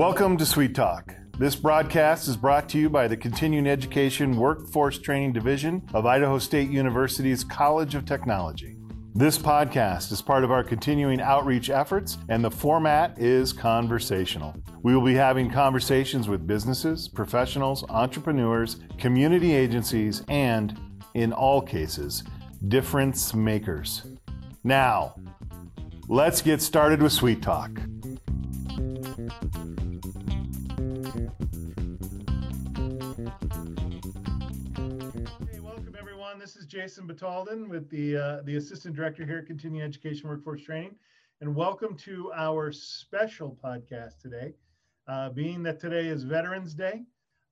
Welcome to Sweet Talk. This broadcast is brought to you by the Continuing Education Workforce Training Division of Idaho State University's College of Technology. This podcast is part of our continuing outreach efforts, and the format is conversational. We will be having conversations with businesses, professionals, entrepreneurs, community agencies, and, in all cases, difference makers. Now, let's get started with Sweet Talk. Jason Batalden with the uh, the Assistant Director here at Continuing Education Workforce Training, and welcome to our special podcast today. Uh, being that today is Veterans Day,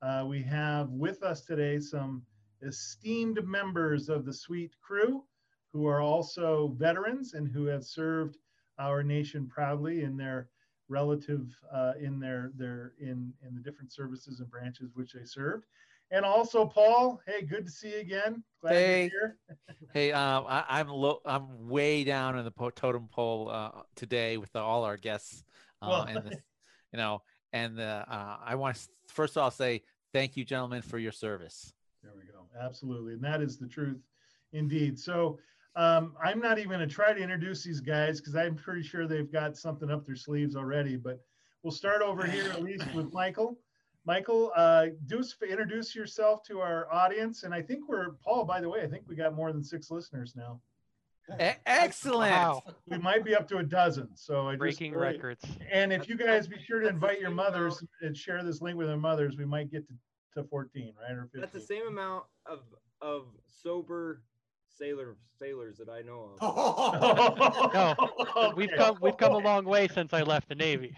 uh, we have with us today some esteemed members of the Sweet crew who are also veterans and who have served our nation proudly in their relative uh, in their their in in the different services and branches which they served. And also, Paul. Hey, good to see you again. Glad Hey. you're here. Hey, um, I, I'm low. I'm way down in the totem pole uh, today with all our guests, uh, Well- and the, you know, and uh, uh, I want to first of all say thank you, gentlemen, for your service. There we go. Absolutely. And that is the truth indeed. So um, I'm not even going to try to introduce these guys because I'm pretty sure they've got something up their sleeves already. But we'll start over here at least with Michael. Michael, uh, do introduce yourself to our audience. And I think we're, Paul, by the way, I think we got more than six listeners now. Excellent. Wow, We might be up to a dozen. So I just breaking really- records. And if you guys be sure to invite your same mothers and share this link with their mothers, we might get to, to 14, right? Or 15. That's the same amount of of sober sailor sailors that I know of. No, We've come we've come a long way since I left the Navy.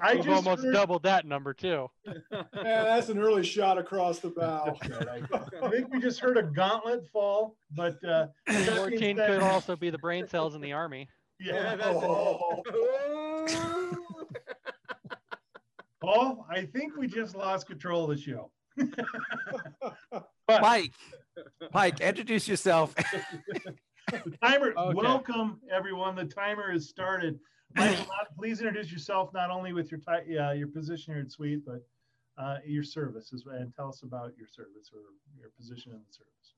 I We've just almost heard- doubled that number too. Yeah, that's an early shot across the bow. I, I think we just heard a gauntlet fall, but uh, 14 said- could also be the brain cells in the army. yeah. that's it. Oh. Paul, I think we just lost control of the show. Mike, Mike, introduce yourself. The timer. Okay. Welcome everyone. The timer has started. Michael, please introduce yourself not only with your ti- uh, your position here at Sweet, but uh, your service as well, and tell us about your service or your position in the service.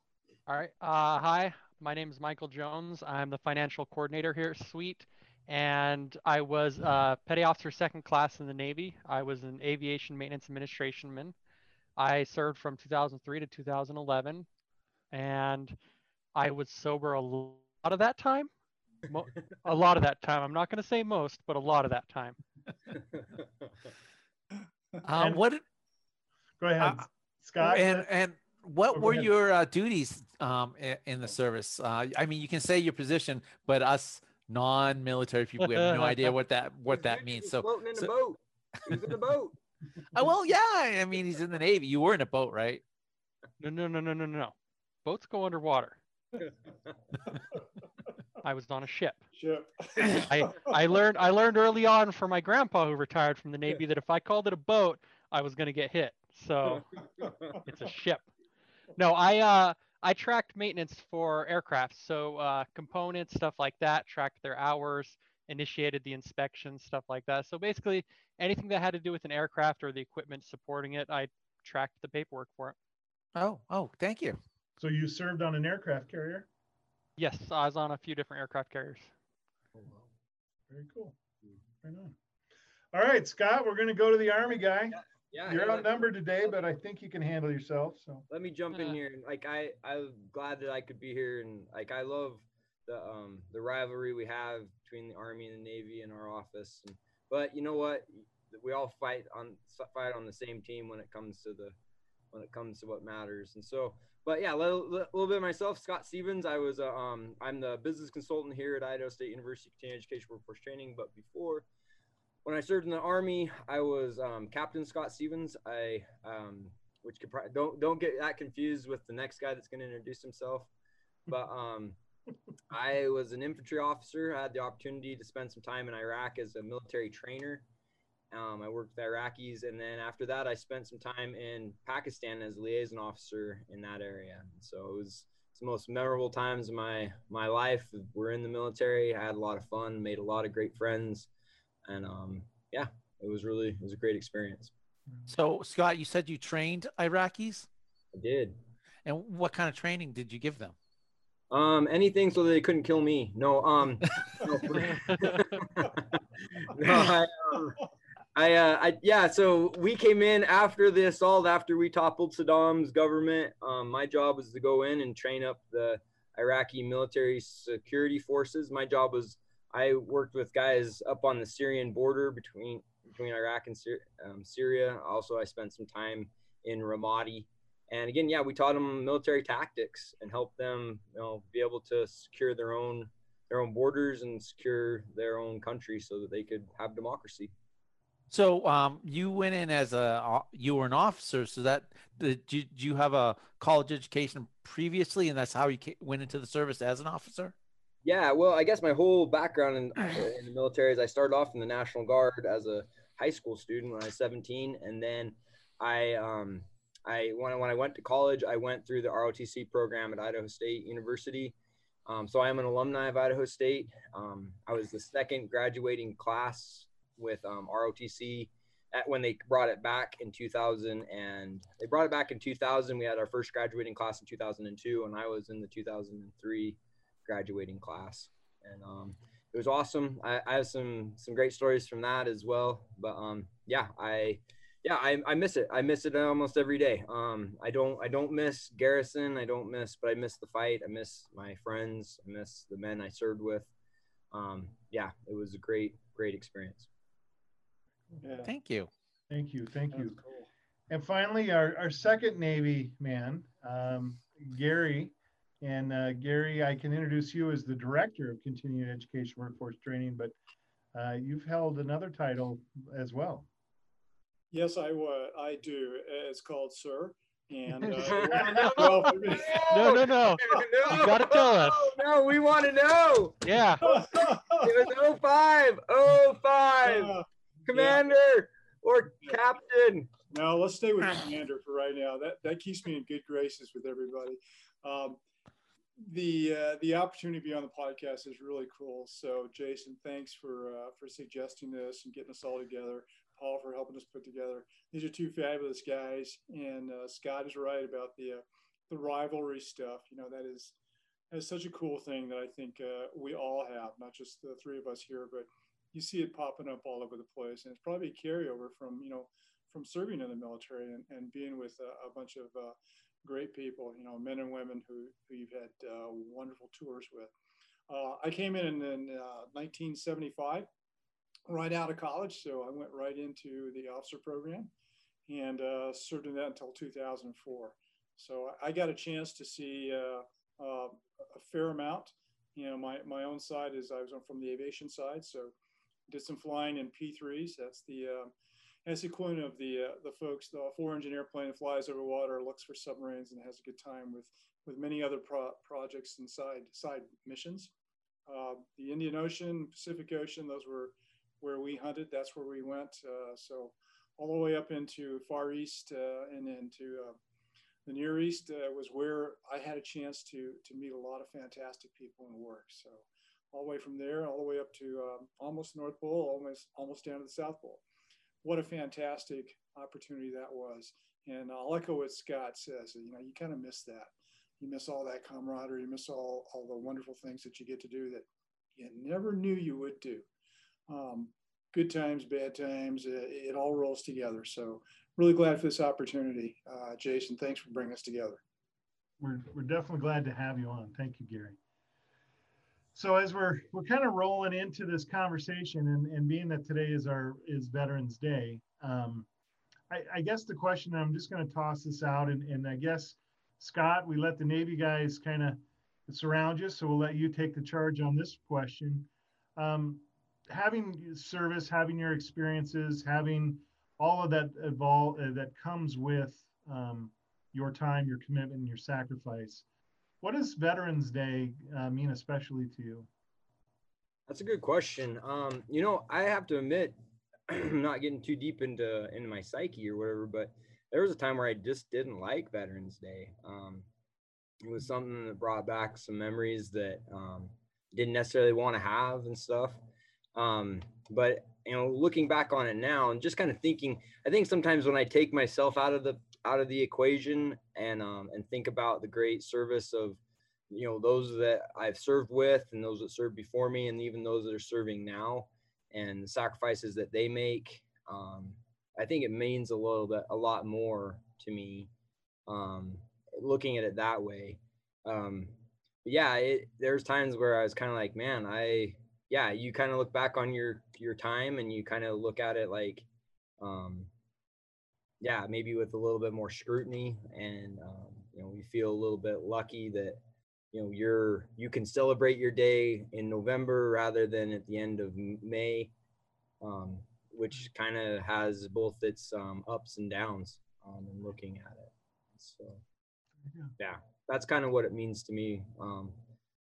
All right. Uh, hi, my name is Michael Jones. I'm the financial coordinator here at Sweet, and I was uh, petty officer second class in the Navy. I was an aviation maintenance administration man. I served from 2003 to 2011, and I was sober a lot of that time. Mo- a lot of that time. I'm not going to say most, but a lot of that time. Um, what Go ahead, Uh, Scott. and and what were ahead. your uh, duties um, in the service? Uh, I mean, you can say your position, but us non-military people we have no idea what that what that means. So, floating in the boat. He's in the boat. oh, well, yeah. I mean, he's in the Navy. You were in a boat, right? No, no, no, no, no, no. Boats go underwater. I was on a ship. Ship. I, I learned I learned early on from my grandpa who retired from the Navy that if I called it a boat, I was gonna get hit. So it's a ship. No, I uh I tracked maintenance for aircraft. So uh components, stuff like that, tracked their hours, initiated the inspections, stuff like that. So basically anything that had to do with an aircraft or the equipment supporting it, I tracked the paperwork for it. Oh, oh, thank you. So you served on an aircraft carrier. Yes, I was on a few different aircraft carriers. Very cool. Right on. All right, Scott, we're going to go to the Army guy. Yeah, You're hey, let- outnumbered today, but I think you can handle yourself. So Let me jump in here. Like I, I'm glad that I could be here, and like I love the um the rivalry we have between the Army and the Navy in our office. And, but you know what? We all fight on fight on the same team when it comes to the when it comes to what matters. And so, but yeah, a little, little bit of myself. Scott Stevens. I was uh, um I'm the business consultant here at Idaho State University Continuing Education Workforce Training. But before when I served in the Army, I was um, Captain Scott Stevens. I, um, which could probably don't don't get that confused with the next guy that's going to introduce himself. But um, I was an infantry officer. I had the opportunity to spend some time in Iraq as a military trainer. Um, I worked with Iraqis, and then after that, I spent some time in Pakistan as a liaison officer in that area. So it was it's the most memorable times of my my life. We're in the military. I had a lot of fun, made a lot of great friends and um, yeah, it was really it was a great experience. So Scott, you said you trained Iraqis, I did. and what kind of training did you give them? Um, anything so that they couldn't kill me. No, um, no, no, I, um, I, uh, I, yeah. So we came in after the assault, after we toppled Saddam's government. Um, my job was to go in and train up the Iraqi military security forces. My job was I worked with guys up on the Syrian border between between Iraq and Syria. Um, Syria. Also, I spent some time in Ramadi. And again, yeah, we taught them military tactics and helped them, you know, be able to secure their own their own borders and secure their own country so that they could have democracy. So um, you went in as a you were an officer. So that did you, did you have a college education previously, and that's how you went into the service as an officer? Yeah, well, I guess my whole background in, in the military is I started off in the National Guard as a high school student when I was 17, and then I um, I when I, when I went to college, I went through the ROTC program at Idaho State University. Um, so I am an alumni of Idaho State. Um, I was the second graduating class with um, ROTC at, when they brought it back in 2000, and they brought it back in 2000. We had our first graduating class in 2002, and I was in the 2003 graduating class, and um, it was awesome. I, I have some some great stories from that as well. But um, yeah, I yeah, I, I miss it. I miss it almost every day. Um, I don't I don't miss Garrison. I don't miss, but I miss the fight. I miss my friends. I miss the men I served with. Um, yeah, it was a great great experience. Yeah, Thank you. Thank you, thank that's you. cool. And finally, our, our second Navy man, um, Gary. And uh, Gary, I can introduce you as the Director of Continuing Education Workforce Training, but uh, you've held another title as well. Yes, I would. I do. It's called Sir. And uh, well, for me- No, no, no. You gotta tell us. No, we want to know. Yeah. It was 05, 05, Commander or Yeah. captain. No, let's stay with Commander for right now. That that keeps me in good graces with everybody. Um, the uh, the opportunity to be on the podcast is really cool. So, Jason, thanks for uh, for suggesting this and getting us all together. Paul for helping us put together. These are two fabulous guys, and uh, Scott is right about the uh, the rivalry stuff. You know, that is that is such a cool thing that I think uh, we all have, not just the three of us here, but you see it popping up all over the place, and it's probably a carryover from you know from serving in the military and, and being with a, a bunch of uh, great people, you know, men and women who, who you've had uh, wonderful tours with. Uh, I came in in uh, 1975, right out of college, so I went right into the officer program and uh, served in that until 2004. So I got a chance to see uh, uh, a fair amount. You know, my, my own side is I was from the aviation side, so did some flying in P3s. That's the um, that's the equivalent of the uh, the folks, the four-engine airplane that flies over water, looks for submarines, and has a good time with with many other pro- projects and side side missions. Uh, the Indian Ocean, Pacific Ocean, those were where we hunted. That's where we went. Uh, so all the way up into Far East uh, and into uh, the Near East uh, was where I had a chance to to meet a lot of fantastic people and work. So all the way from there, all the way up to um, almost North Pole, almost almost down to the South Pole what a fantastic opportunity that was. And I'll echo what Scott says. You know, you kind of miss that. You miss all that camaraderie. You miss all all the wonderful things that you get to do that you never knew you would do. Um, good times, bad times, it, it, all rolls together. So really glad for this opportunity, uh, Jason. Thanks for bringing us together. We're, we're definitely glad to have you on. Thank you, Gary. So as we're we're kind of rolling into this conversation, and, and being that today is our is Veterans Day, um, I, I, guess the question I'm just going to toss this out, and, and I guess Scott, we let the Navy guys kind of surround you, so we'll let you take the charge on this question. Um, having service, having your experiences, having all of that evolve uh, that comes with um, your time, your commitment, and your sacrifice what does Veterans Day uh, mean, especially to you? That's a good question. Um, you know, I have to admit, I'm not getting too deep into into my psyche or whatever, but there was a time where I just didn't like Veterans Day. Um, it was something that brought back some memories that um, didn't necessarily want to have and stuff. Um, but you know, looking back on it now and just kind of thinking, I think sometimes when I take myself out of the out of the equation and um, and think about the great service of you know those that I've served with and those that served before me and even those that are serving now and the sacrifices that they make um, I think it means a little bit a lot more to me um, looking at it that way. Um, yeah it, there's times where I was kind of like man I yeah you kind of look back on your your time and you kind of look at it like um, yeah maybe with a little bit more scrutiny and um, you know we feel a little bit lucky that you know you're you can celebrate your day in November rather than at the end of May, um, which kind of has both its um, ups and downs. Um, and looking at it, so yeah, that's kind of what it means to me. Um,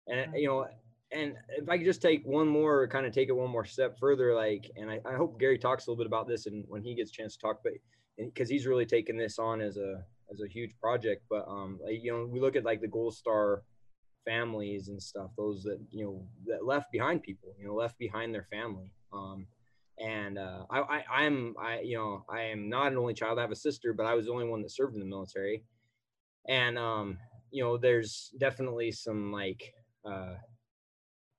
and you know, and if I could just take one more, kind of take it one more step further, like, and I, I hope Gary talks a little bit about this, and when he gets a chance to talk, but because he's really taken this on as a as a huge project. But um, like, you know, we look at like the Gold Star families and stuff those that you know that left behind people you know left behind their family um and uh I, I i'm i you know i am not an only child i have a sister but i was the only one that served in the military and um you know there's definitely some like uh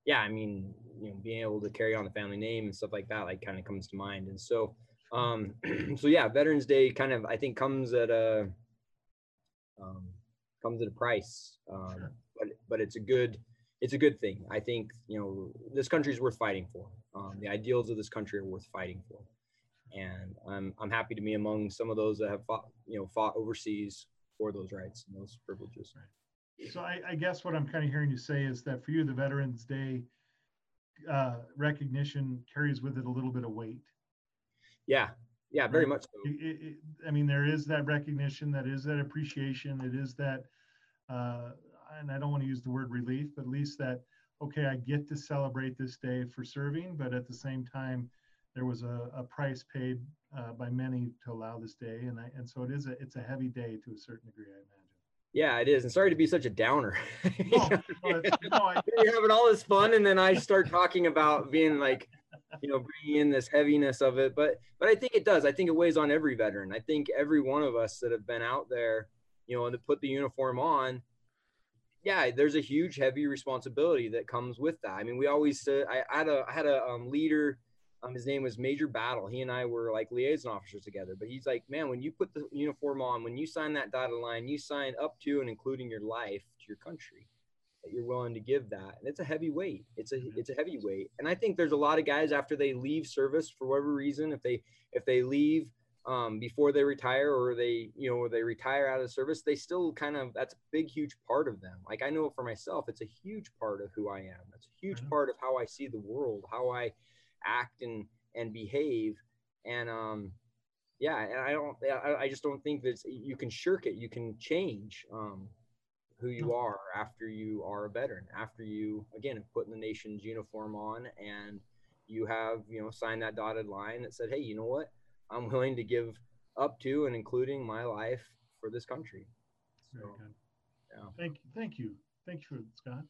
yeah i mean you know being able to carry on the family name and stuff like that like kind of comes to mind and so um so yeah veterans day kind of i think comes at a um comes at a price um sure but but it's a good it's a good thing. I think you know this country is worth fighting for. Um, the ideals of this country are worth fighting for, and I'm I'm happy to be among some of those that have fought you know fought overseas for those rights and those privileges. So I, I guess what I'm kind of hearing you say is that for you, the Veterans Day uh, recognition carries with it a little bit of weight. Yeah, yeah, very much so. It, it, I mean, there is that recognition, that is that appreciation, it is that uh, and I don't want to use the word relief, but at least that, okay, I get to celebrate this day for serving, but at the same time, there was a, a price paid uh, by many to allow this day. And I, and so it is a, it's a heavy day to a certain degree, I imagine. Yeah, it is. And sorry to be such a downer. No, no, no, I, You're having all this fun, and then I start talking about being like, you know, bringing in this heaviness of it. But but I think it does. I think it weighs on every veteran. I think every one of us that have been out there, you know, and to put the uniform on, yeah, there's a huge heavy responsibility that comes with that. I mean, we always said I, had a I had a um, leader. Um, his name was Major Battle. He and I were like liaison officers together. But he's like, man, when you put the uniform on, when you sign that dotted line, you sign up to and including your life to your country. That you're willing to give that, and it's a heavy weight. It's a mm-hmm. it's a heavy weight. And I think there's a lot of guys after they leave service for whatever reason, if they if they leave um, before they retire or they you know or they retire out of service they still kind of that's a big huge part of them like i know for myself it's a huge part of who i am that's a huge mm-hmm. part of how i see the world how i act and and behave and um yeah and i don't i, I just don't think that you can shirk it you can change um who you are after you are a veteran after you again have put the nation's uniform on and you have you know signed that dotted line that said hey you know what I'm willing to give up to and including my life for this country. So, Yeah. Thank you. Thank you. Thank you, Scott.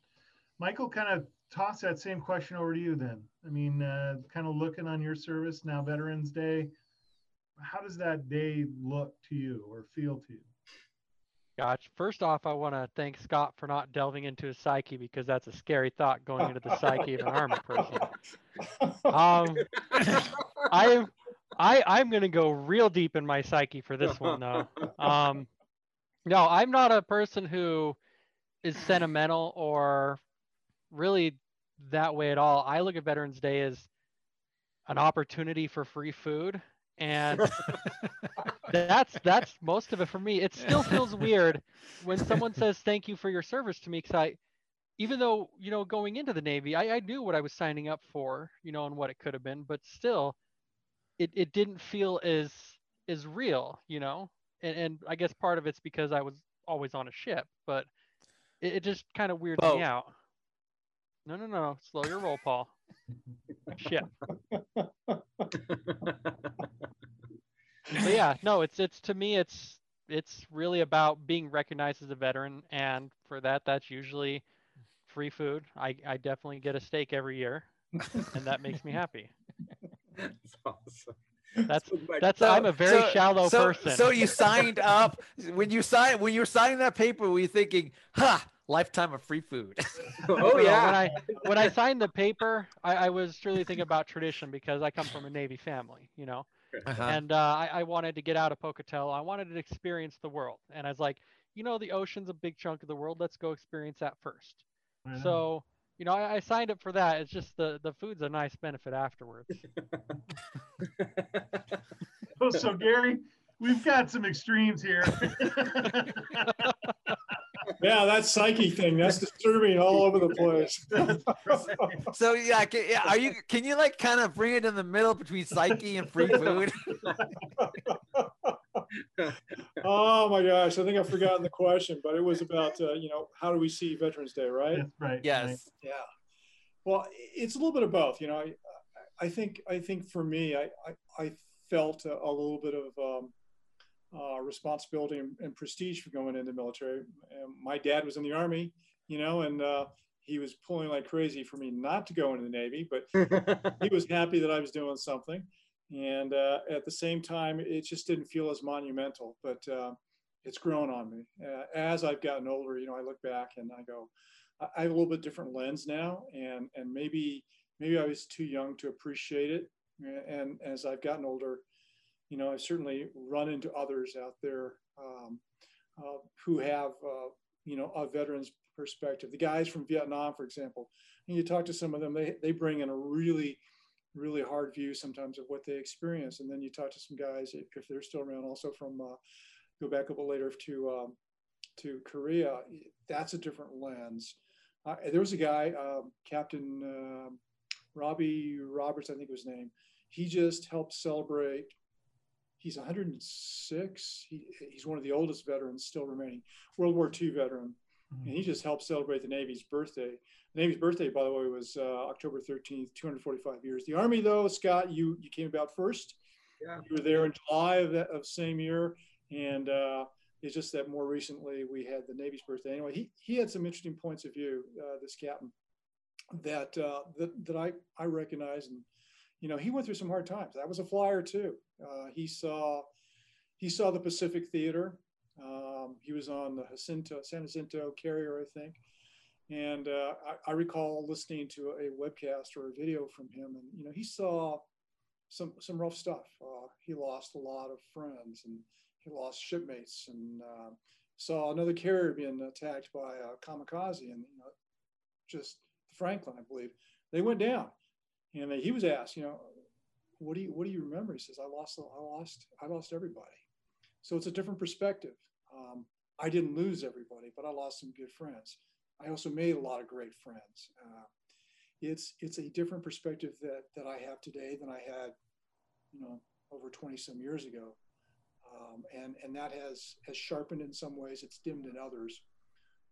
Michael, kind of toss that same question over to you then. I mean, uh, kind of looking on your service now, Veterans Day, how does that day look to you or feel to you? Gosh, first off, I want to thank Scott for not delving into his psyche because that's a scary thought going into the psyche of an army person. Um, I am I I'm gonna go real deep in my psyche for this one though. Um, no, I'm not a person who is sentimental or really that way at all. I look at Veterans Day as an opportunity for free food, and that's that's most of it for me. It still feels weird when someone says thank you for your service to me because I, even though you know going into the Navy, I, I knew what I was signing up for, you know, and what it could have been, but still it, it didn't feel as as real, you know. And, and I guess part of it's because I was always on a ship, but it, it just kind of weirded me out. No, no, no, slow your roll, Paul. ship. but yeah, no, it's it's to me it's it's really about being recognized as a veteran, and for that, that's usually free food. I I definitely get a steak every year, and that makes me happy. That's awesome. That's So, that's So- I'm a very so- shallow so, person. So you signed up when you signed when you were signing that paper. Were you thinking, "Ha, lifetime of free food"? oh No, When yeah. I when I signed the paper, I, I was truly thinking about tradition because I come from a Navy family, you know, Uh-huh. and uh, I, I wanted to get out of Pocatello. I wanted to experience the world, and I was like, you know, the ocean's a big chunk of the world. Let's go experience that first. Right on. So, you know, I, I signed up for that. It's just the the food's a nice benefit afterwards. Oh, so Gary, we've got some extremes here. Yeah, that psyche thing, that's disturbing all over the place. So yeah, can, yeah, are you? Can you like kind of bring it in the middle between psyche and free food? oh my gosh, I think I've forgotten the question, but it was about, uh, you know, how do we see Veterans Day, right? That's right. right. yes. Yeah. Well, it's a little bit of both. You know, I, I think, I think for me, I, I, I felt a, a little bit of um, uh, responsibility and, and prestige for going into the military. And my dad was in the army, you know, and uh, he was pulling like crazy for me not to go into the Navy, but he was happy that I was doing something. And uh, at the same time, it just didn't feel as monumental, but uh, it's grown on me. Uh, as I've gotten older, you know, I look back and I go, I I have a little bit different lens now, and and maybe maybe I was too young to appreciate it. And as I've gotten older, you know, I've certainly run into others out there um, uh, who have, uh, you know, a veteran's perspective. The guys from Vietnam, for example, and you talk to some of them, they they bring in a really really hard view sometimes of what they experience. And then you talk to some guys, if, if they're still around, also from uh, go back a little later to um, to Korea. That's a different lens. Uh, there was a guy, um, Captain um Robbie Roberts, I think was his name. He just helped celebrate. He's 106. He, he's one of the oldest veterans still remaining, World War II veteran, and he just helped celebrate the Navy's birthday. The Navy's birthday, by the way, was uh, October 13th, 245 years. The Army, though, Scott, you you came about first. Yeah. You were there in July of that of same year, and uh, it's just that more recently we had the Navy's birthday. Anyway, he he had some interesting points of view. Uh, this captain that uh, that that I I recognize, and you know, he went through some hard times. That was a flyer too. Uh, he saw he saw the Pacific Theater. Um, he was on the Jacinto, San Jacinto carrier, I think. And uh, I, I, recall listening to a webcast or a video from him, and you know he saw some some rough stuff. Uh, he lost a lot of friends, and he lost shipmates, and uh, saw another carrier being attacked by a kamikaze, and you know, just Franklin, I believe, they went down, and he was asked, you know, what do you what do you remember? He says, I lost I lost I lost everybody. So it's a different perspective. Um, I didn't lose everybody, but I lost some good friends. I also made a lot of great friends. Uh, it's it's a different perspective that that I have today than I had, you know, over 20 some years ago, um, and and that has has sharpened in some ways. It's dimmed in others.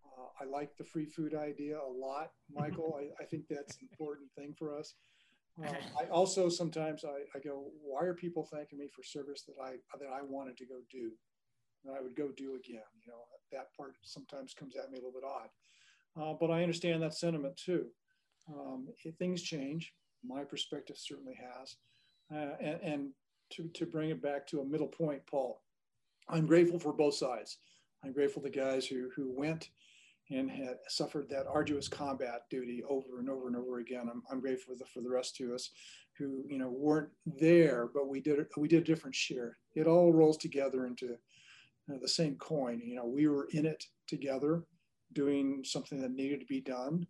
Uh, I like the free food idea a lot, Michael. I, I think that's an important thing for us. Uh, I also sometimes I, I go, why are people thanking me for service that I that I wanted to go do, and I would go do again? You know, that part sometimes comes at me a little bit odd. Uh, but I understand that sentiment too. Um, things change. My perspective certainly has. Uh, and, and to, to bring it back to a middle point, Paul, I'm grateful for both sides. I'm grateful to guys who, who went and had suffered that arduous combat duty over and over and over again. I'm, I'm grateful for the, for the rest of us who, you know, weren't there, but we did, we did a different share. It all rolls together into you know, the same coin. You know, we were in it together doing something that needed to be done.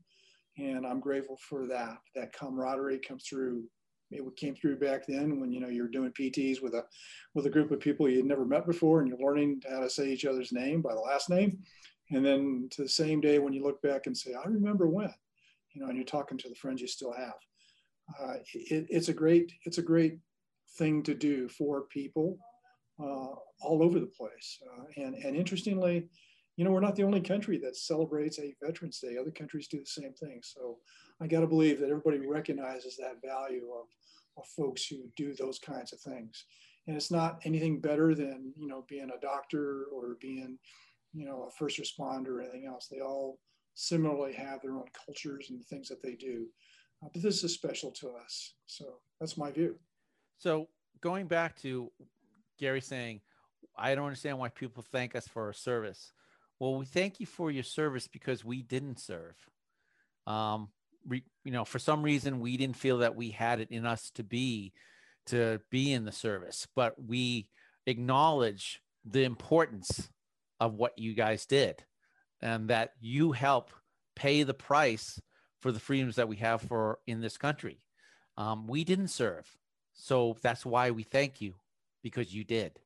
And I'm grateful for that. That camaraderie comes through. It came through back then when you know you're doing PTs with a with a group of people you'd never met before, and you're learning how to say each other's name by the last name. And then to the same day when you look back and say, "I remember when," you know, and you're talking to the friends you still have. Uh, it, it's a great it's a great thing to do for people uh, all over the place. Uh, and and interestingly, you know, we're not the only country that celebrates a Veterans Day. Other countries do the same thing. So I got to believe that everybody recognizes that value of, of folks who do those kinds of things. And it's not anything better than, you know, being a doctor or being, you know, a first responder or anything else. They all similarly have their own cultures and things that they do. Uh, but this is special to us. So that's my view. So going back to Gary saying, I don't understand why people thank us for our service. Well, we thank you for your service because we didn't serve. Um, you know, for some reason, we didn't feel that we had it in us to be to be in the service, but we acknowledge the importance of what you guys did and that you help pay the price for the freedoms that we have for in this country. Um, we didn't serve. So that's why we thank you because you did.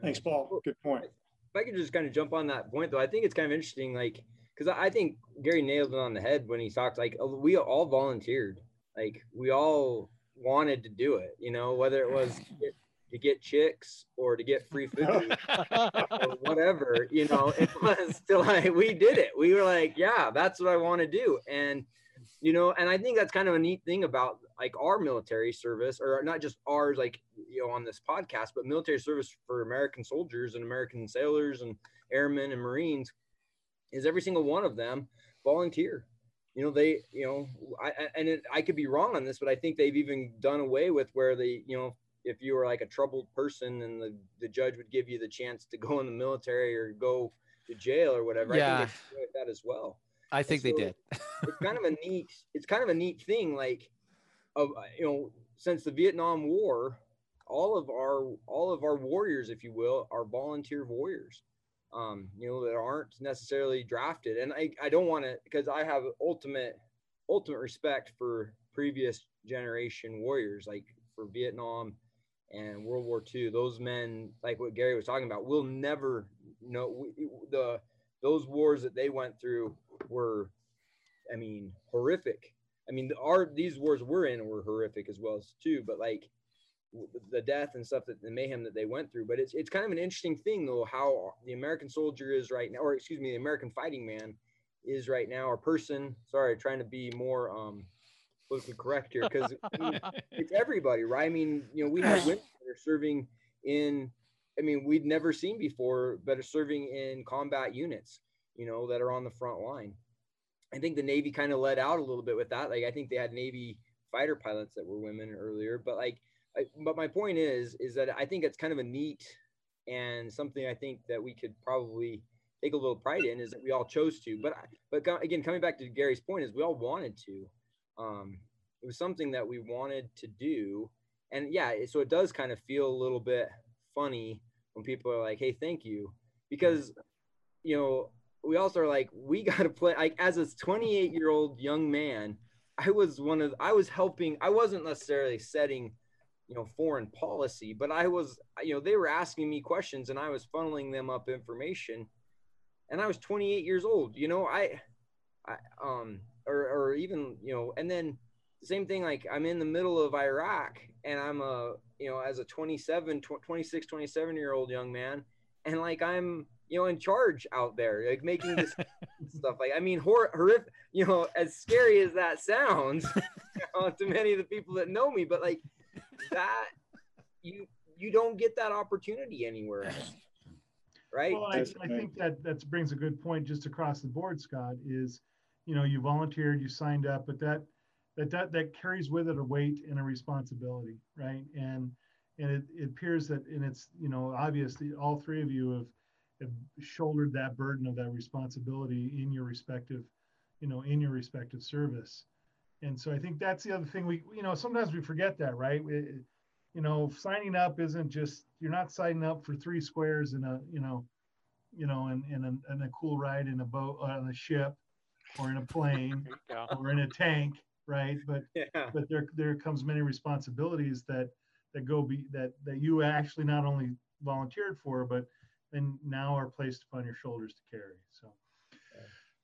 Thanks, Paul. Good point. If I could just kind of jump on that point, though, I think it's kind of interesting, like, because I think Gary nailed it on the head when he talked, like, uh, we all volunteered. Like, we all wanted to do it, you know, whether it was to get chicks or to get free food or whatever, you know, it was still like we did it. We were like, yeah, that's what I want to do. And you know, and I think that's kind of a neat thing about like our military service, or not just ours, like you know, on this podcast, but military service for American soldiers and American sailors and airmen and Marines is every single one of them volunteer. You know, they, you know, I, and it, I could be wrong on this, but I think they've even done away with where they, you know, if you were like a troubled person and the, the judge would give you the chance to go in the military or go to jail or whatever. Yeah. I think they that as well. I think so they did. it's kind of a neat, it's kind of a neat thing. Like, of, you know, since the Vietnam war, all of our, all of our warriors, if you will, are volunteer warriors. Um, you know, that aren't necessarily drafted. And I, I don't want to, because I have ultimate, ultimate respect for previous generation warriors, like for Vietnam, and World War II, those men, like what Gary was talking about, will never know the those wars that they went through were, I mean, horrific. I mean, our these wars we're in were horrific as well as too, but like the death and stuff that the mayhem that they went through. But it's it's kind of an interesting thing though how the American soldier is right now, or excuse me, the American fighting man is right now, or person. Sorry, trying to be more um politically correct here because it's everybody, right? I mean, you know, we have women that are serving in, I mean, we'd never seen before, but are serving in combat units, you know, that are on the front line. I think the Navy kind of let out a little bit with that. Like, I think they had Navy fighter pilots that were women earlier, but like, I, but my point is, is that I think it's kind of a neat and something I think that we could probably take a little pride in is that we all chose to. But but again, coming back to Gary's point, is we all wanted to um, it was something that we wanted to do. And yeah so it does kind of feel a little bit funny when people are like hey thank you. Because you know we also are like we got to play like as a 28 year old young man i was one of i was helping i wasn't necessarily setting you know foreign policy but i was you know they were asking me questions and i was funneling them up information. And i was 28 years old you know i i um or, or even you know and then same thing like i'm in the middle of iraq and i'm a you know as a 27 26 27 year old young man and like i'm you know in charge out there like making this stuff. Like i mean hor- horrific you know as scary as that sounds you know, to many of the people that know me but like that you you don't get that opportunity anywhere else right? Well I, I think that that brings a good point just across the board scott is you know you volunteered you signed up but that that that, that carries with it a weight and a responsibility right? And and it, it appears that and it's you know obvious that all three of you have have shouldered that burden of that responsibility in your respective you know in your respective service. And so i think that's the other thing we you know sometimes we forget that right? You know signing up isn't just you're not signing up for three squares in a you know you know in, in, a, in a cool ride in a boat uh, on a ship or in a plane or in a tank, right? But yeah but there there comes many responsibilities that that go be that that you actually not only volunteered for, but then now are placed upon your shoulders to carry. So.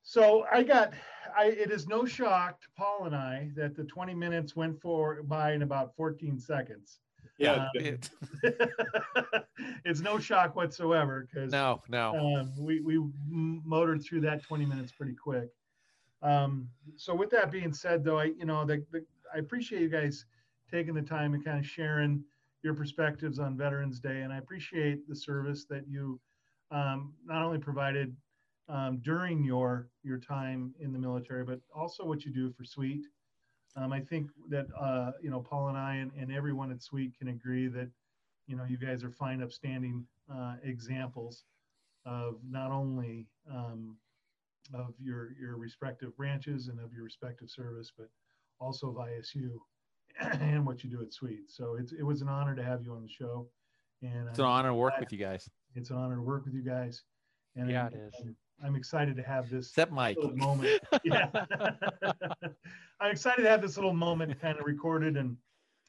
So I got, I, it is no shock to Paul and I that the 20 minutes went for by in about 14 seconds. Yeah. Uh, It- it's no shock whatsoever because no, no. um, we, we motored through that 20 minutes pretty quick. Um, so with that being said, though, I, you know, the, the, I appreciate you guys taking the time and kind of sharing your perspectives on Veterans Day. And I appreciate the service that you um, not only provided um, during your, your time in the military, but also what you do for SWEET. Um, I think that uh, you know Paul and I and, and everyone at Sweet can agree that you know you guys are fine, upstanding uh, examples of not only um, of your your respective branches and of your respective service, but also of ISU and what you do at Sweet. So it's it was an honor to have you on the show, and It's an I'm honor to work glad- with you guys. It's an honor to work with you guys. And Yeah, I'm- it is. I'm, I'm excited to have this Except Mike. moment. Yeah. I'm excited to have this little moment kind of recorded and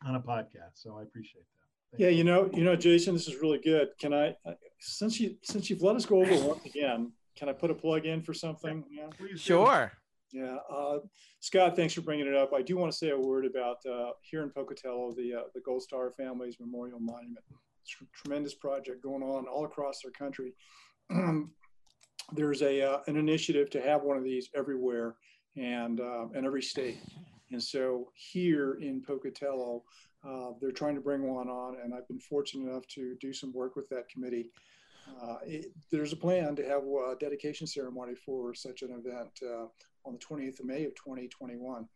on a podcast. So I appreciate that. Thank Yeah, you know, you know, Jason, this is really good. Can I, I- since you since you've let us go over once again, can I put a plug in for something? Yeah. Please do. Sure. Yeah, uh, Scott, thanks for bringing it up. I do want to say a word about uh, here in Pocatello, the uh, the Gold Star Families Memorial Monument. It's a tremendous project going on all across our country. There's a uh, an initiative to have one of these everywhere and uh, in every state. And so here in Pocatello, uh, they're trying to bring one on, and I've been fortunate enough to do some work with that committee. Uh, it, there's a plan to have a dedication ceremony for such an event uh, on the 28th of May of 2021.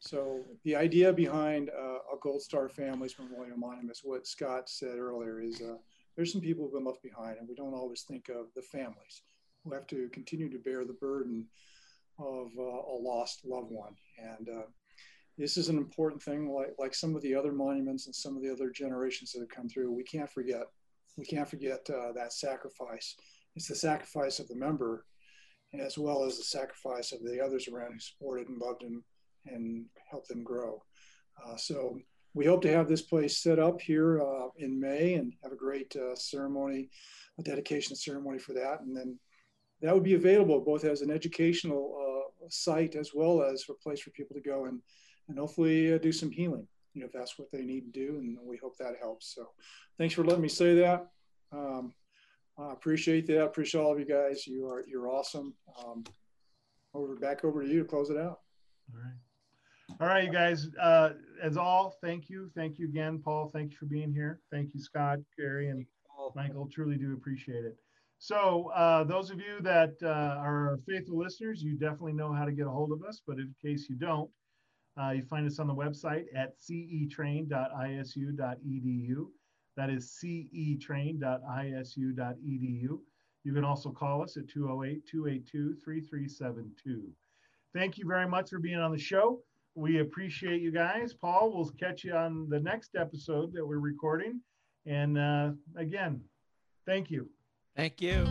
So the idea behind uh, a Gold Star Families Memorial Monument is what Scott said earlier is uh, there's some people who've been left behind and we don't always think of the families who have to continue to bear the burden of uh, a lost loved one. And this is an important thing like, like some of the other monuments and some of the other generations that have come through. We can't forget, we can't forget uh, that sacrifice. It's the sacrifice of the member as well as the sacrifice of the others around who supported and loved him and helped them grow. Uh, so we hope to have this place set up here uh, in May and have a great uh, ceremony, a dedication ceremony for that. And then that would be available both as an educational uh, site as well as a place for people to go and, and hopefully uh, do some healing, if that's what they need to do. And we hope that helps. So thanks for letting me say that. Um, I appreciate that. Appreciate all of you guys. You are you're awesome. Um, over back over to you to close it out. All right. All right, you guys. Uh, as all, thank you. Thank you again, Paul. Thank you for being here. Thank you, Scott, Gary, and Michael. Truly do appreciate it. So, uh, those of you that uh, are faithful listeners, you definitely know how to get a hold of us. But in case you don't, uh, you find us on the website at cetrain.isu.edu. That is cetrain.isu.edu. You can also call us at 208 282 3372. Thank you very much for being on the show. We appreciate you guys. Paul, we'll catch you on the next episode that we're recording. And uh, again, thank you. Thank you.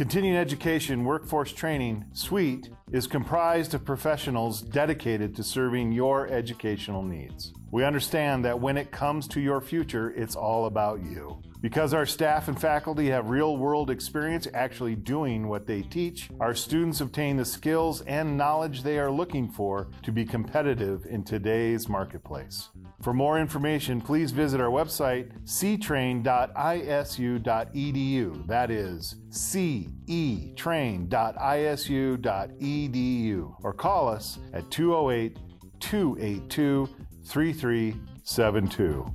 Continuing Education Workforce Training Sweet is comprised of professionals dedicated to serving your educational needs. We understand that when it comes to your future, it's all about you. Because our staff and faculty have real world experience actually doing what they teach, our students obtain the skills and knowledge they are looking for to be competitive in today's marketplace. For more information, please visit our website, ctrain.isu.edu. That is cetrain.isu.edu. Or call us at 208 282 3372.